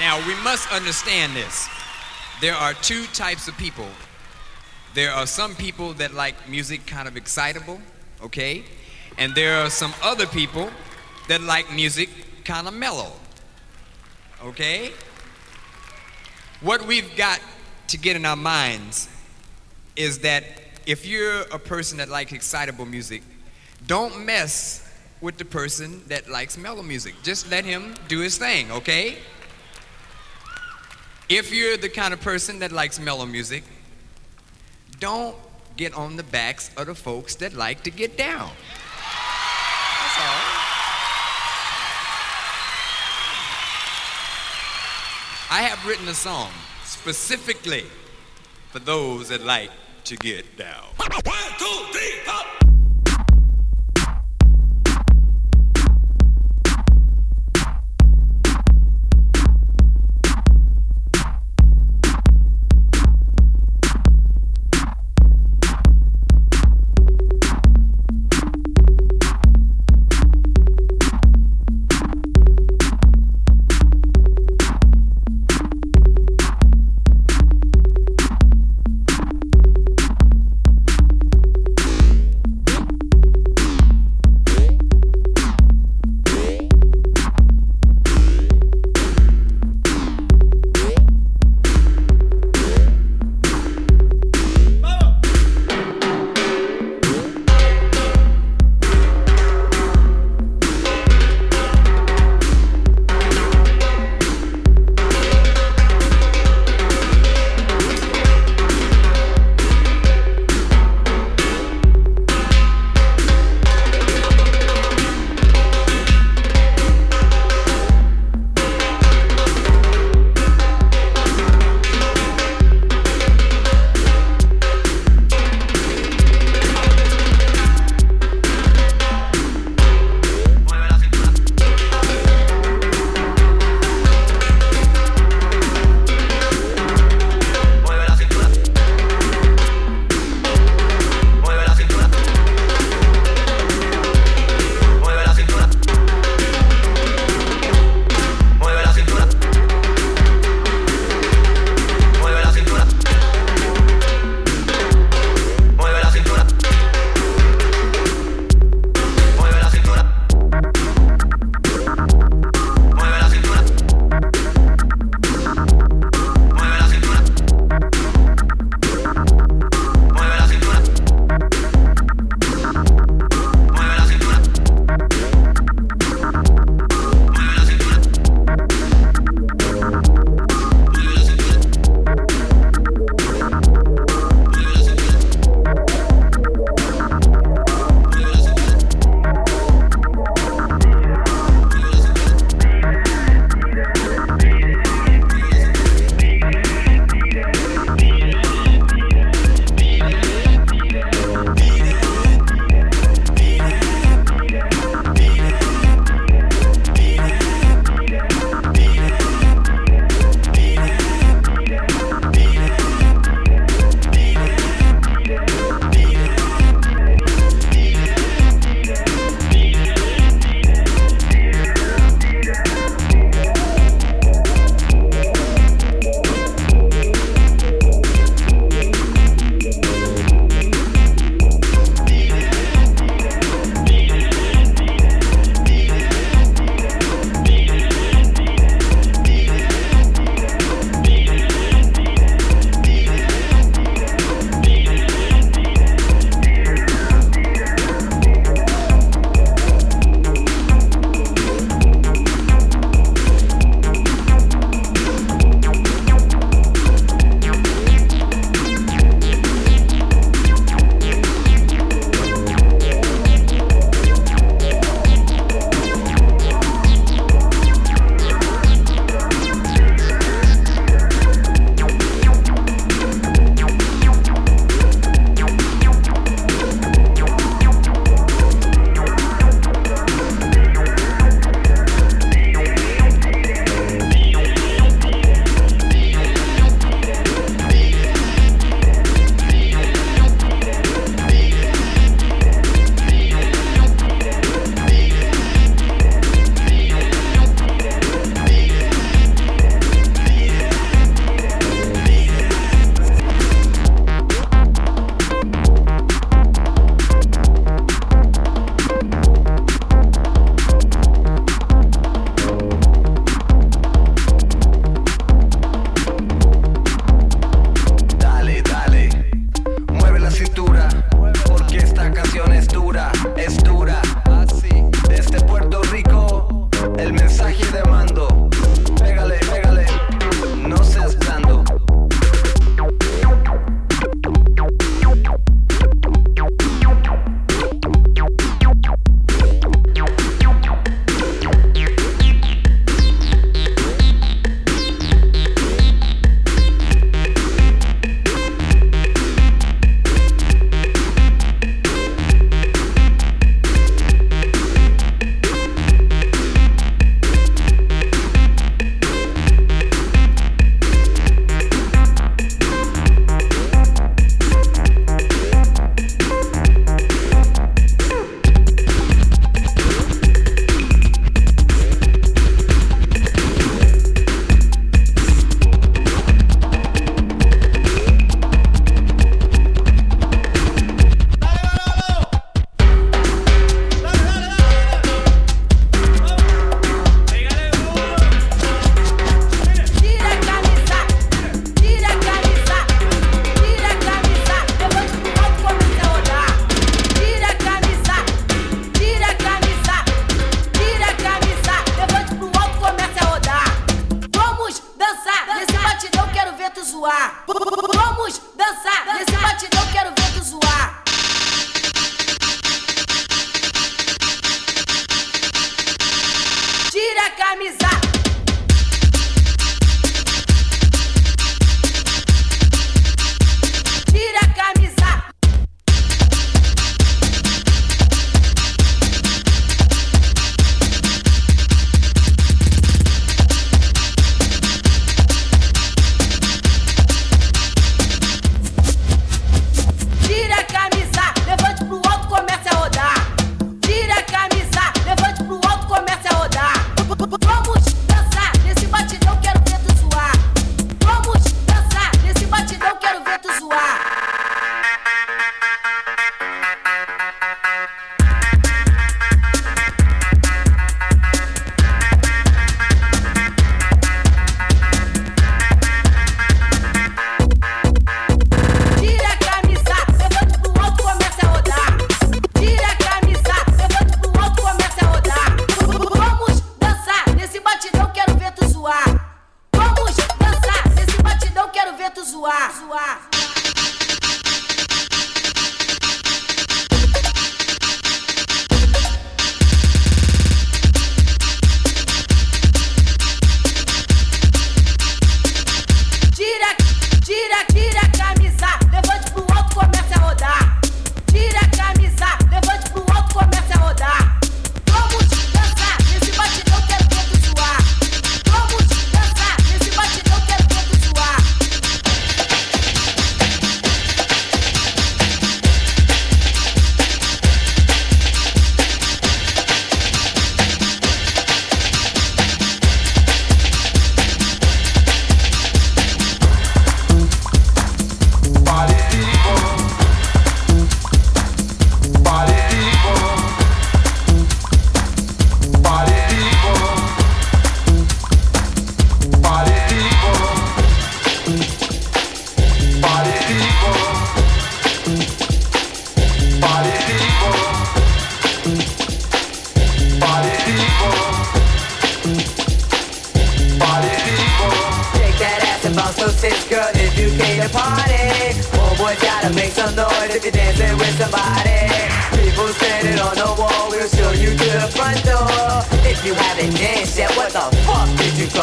Now, we must understand this. There are two types of people. There are some people that like music kind of excitable, okay? And there are some other people that like music kind of mellow, okay? What we've got to get in our minds is that if you're a person that likes excitable music, don't mess with the person that likes mellow music. Just let him do his thing, okay? If you're the kind of person that likes mellow music, don't get on the backs of the folks that like to get down. That's all. I have written a song specifically for those that like to get down.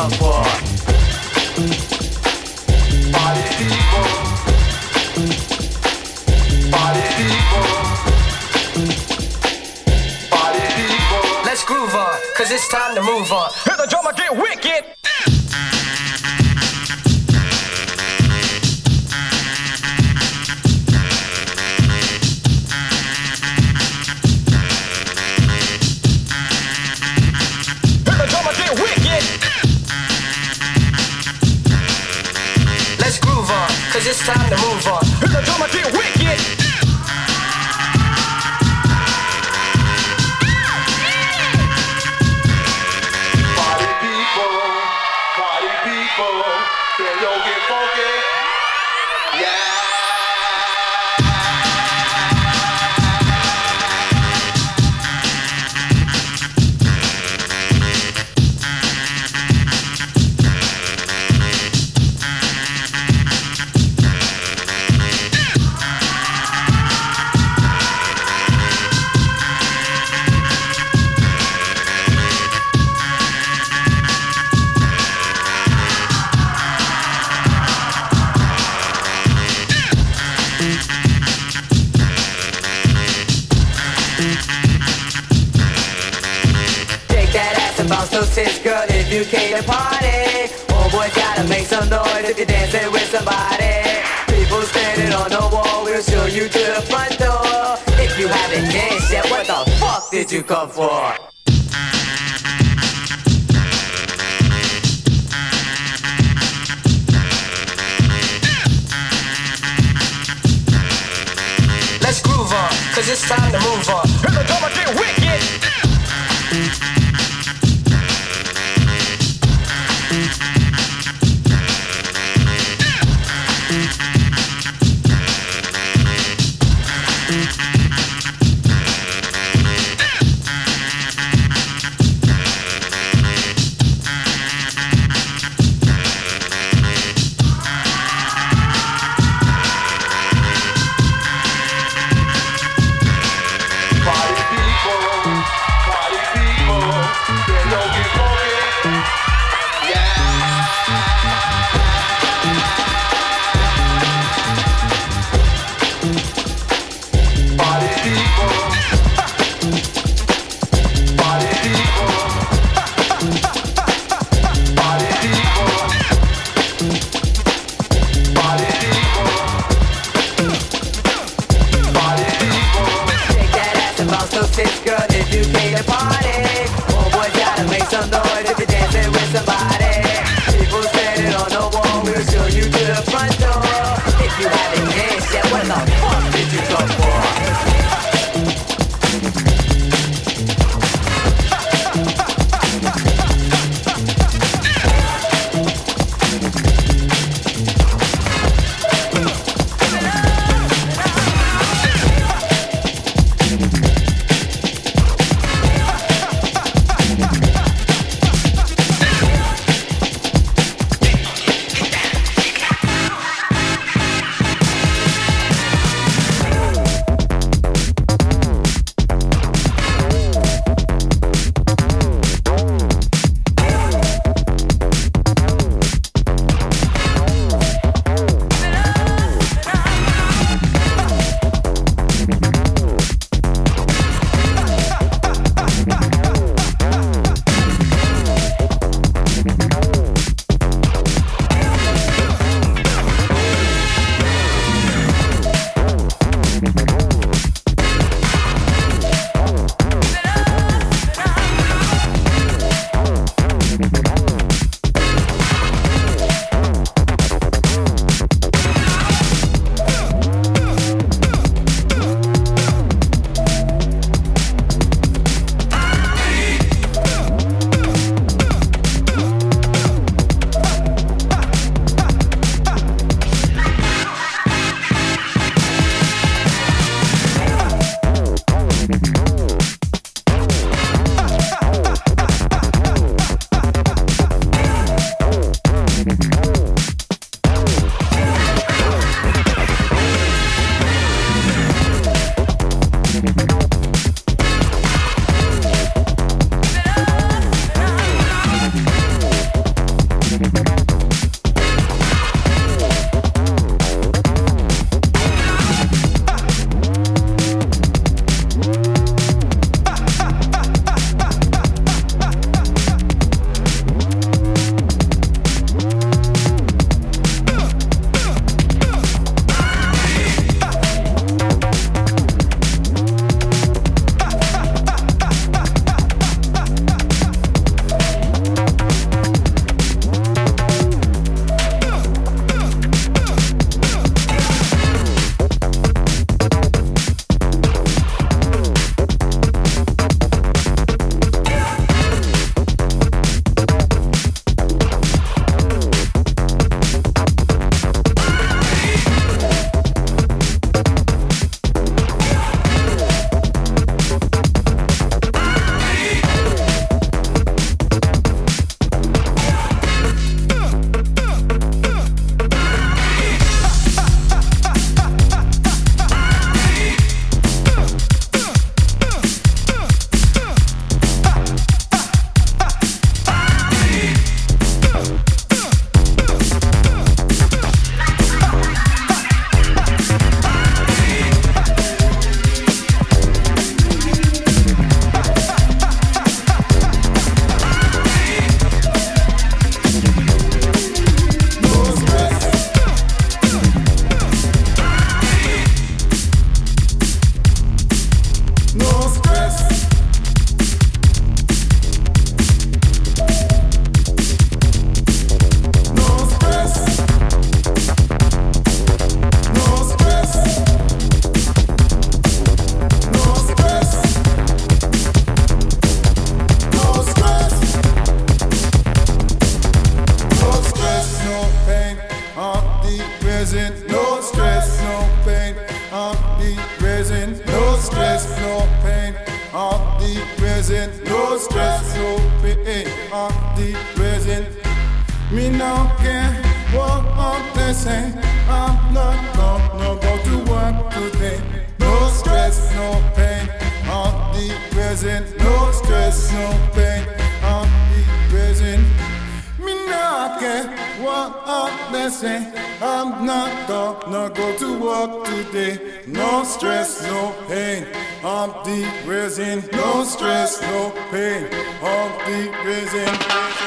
Party no stress, no pain. I'll be present, no stress, no pain. I'll be present, no stress, no pain. I'll be present. Me now can walk up the same. I'm not gonna go to work today. No stress, no pain. I'll be present, no stress, no pain. Oh, listen, I'm not gonna go to work today. No stress, no pain. I'm the resin. No stress, no pain. I'm the resin.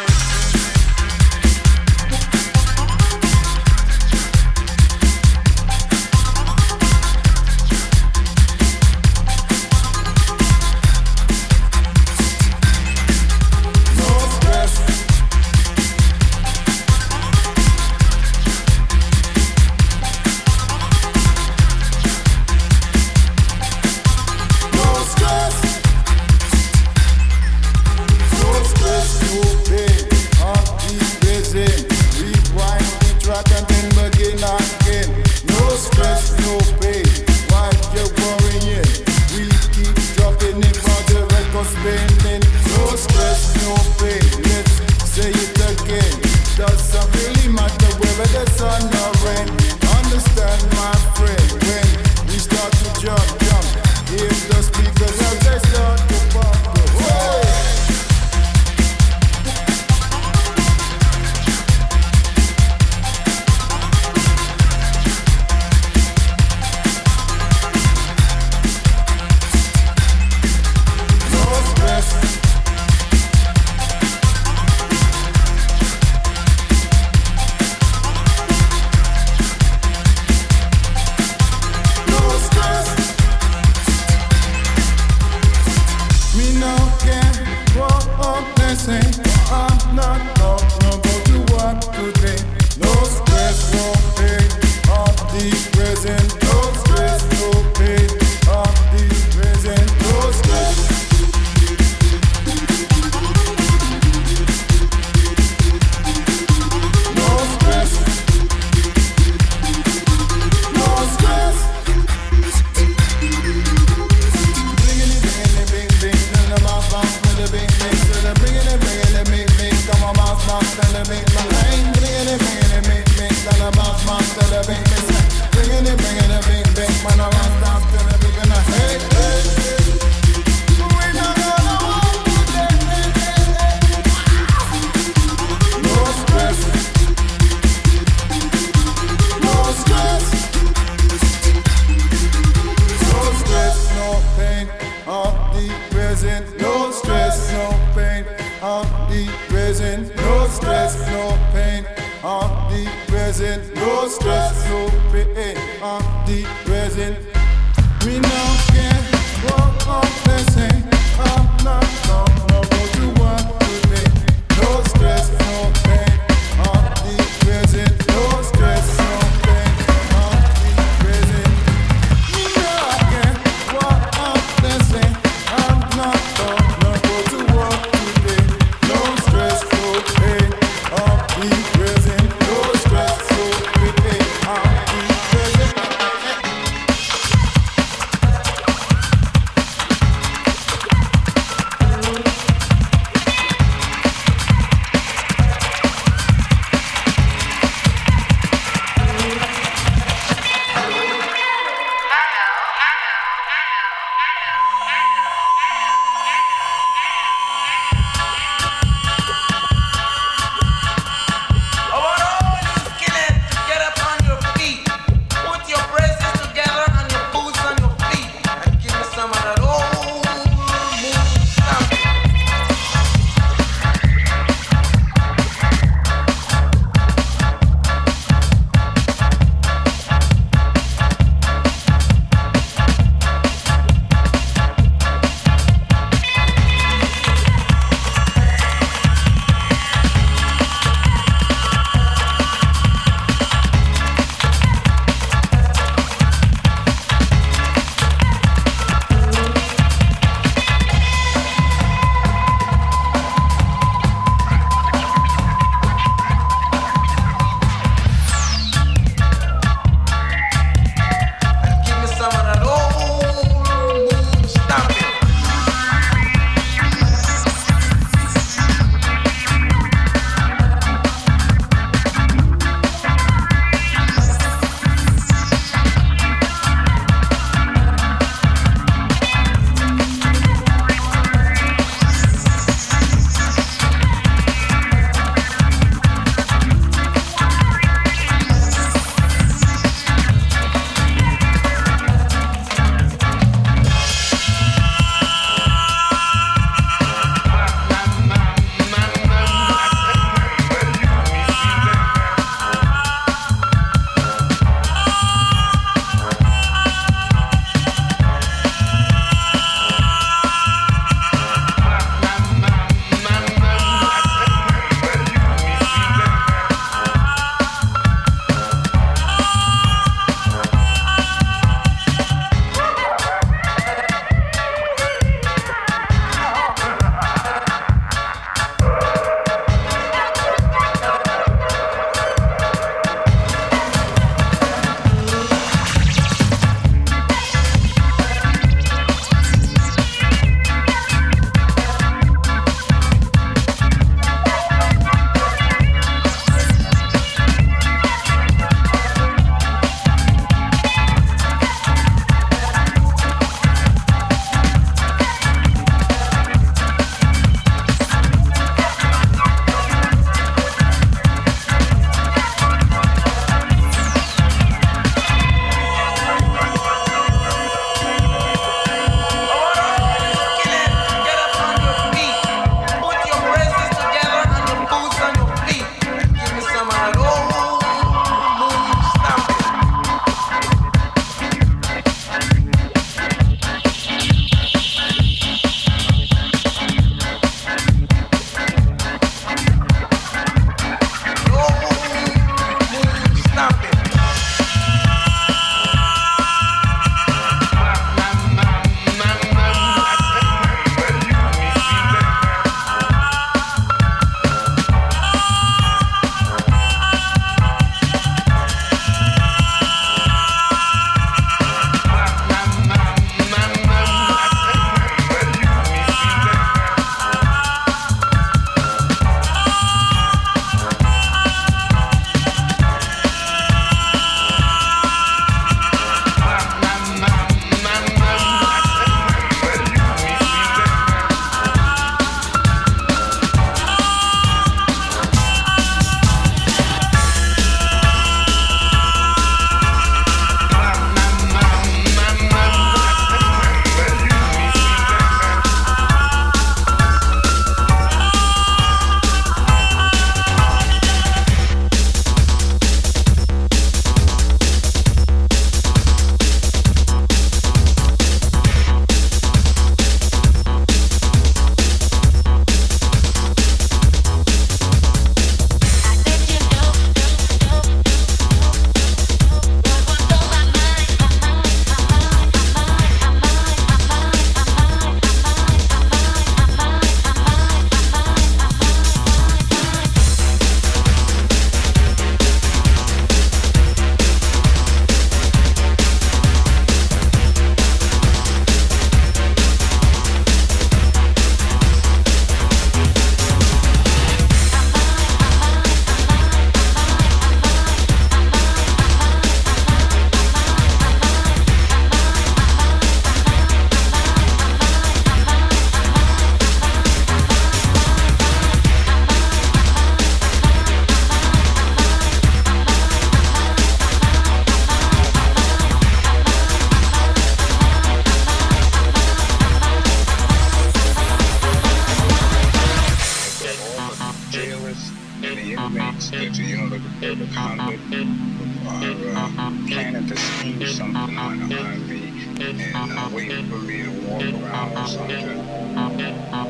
planted the seed something on R&B and uh, waiting for me to walk around or something.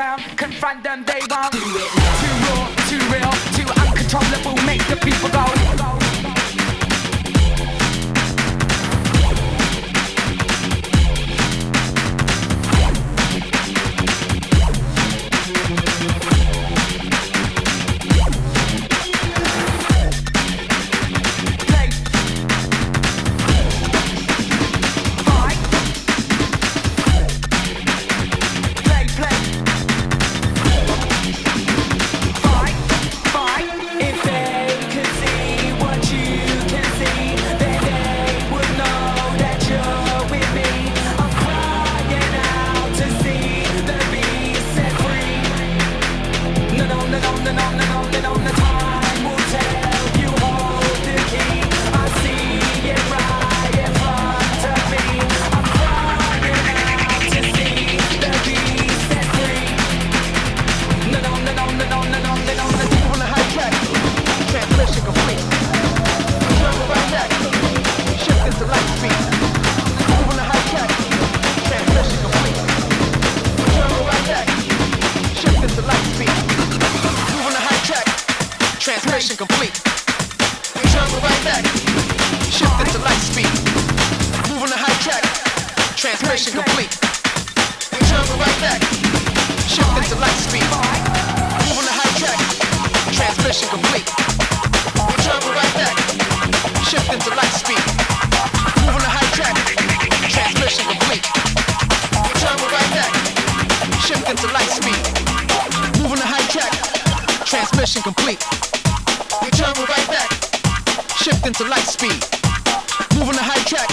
around, Transmission complete. We turn right back. Shift into light speed. Move on the high track. Transmission complete. We turn right back. Shift into light speed. Move on the high track. Transmission complete. We turn right back. Shift into light speed. Move on the high track. Transmission complete. We turn right back. Shift into light speed. Move on the high track.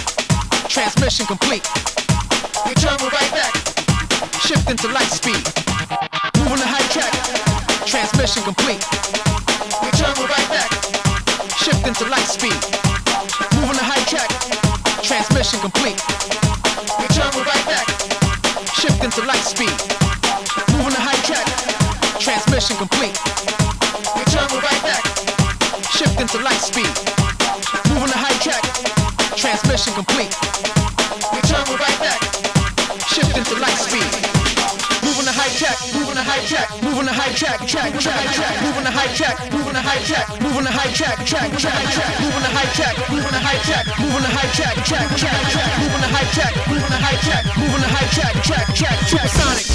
Transmission complete. We turn right back. Shift into light speed. Move on the high track. Transmission complete. We turn right back. Shift into light speed. Move on the high track. Transmission complete. We turn right back. Shift into light speed. Move on the high track. Transmission complete. We turn right back. Shift into light speed. Move on the high track. Transmission complete. Track, track, track, track, move on the high track, move on the high track, move on the high track, track, track, track, move on the high track, move on the high track, move on the high track, track, track, track, move on the high track, move on the high track, move on the high track, track, track, supersonic.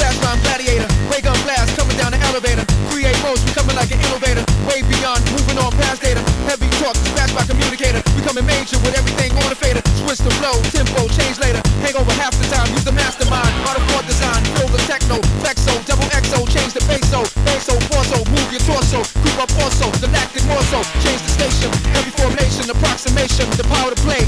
Fast rhyme gladiator, ray gun blast coming down the elevator. Create motion, coming like an innovator. Way beyond, moving on past data. Heavy talk, dispatched by communicator. Becoming major with everything on the fader. Switch the flow, tempo, change later. Hang over half the time, use the mastermind. Art of design, feel the techno. Flexo, double XO, basso. Basso, torso, move your torso. Creep up also, galactic more so. Change the station, every formation, approximation. The power to play,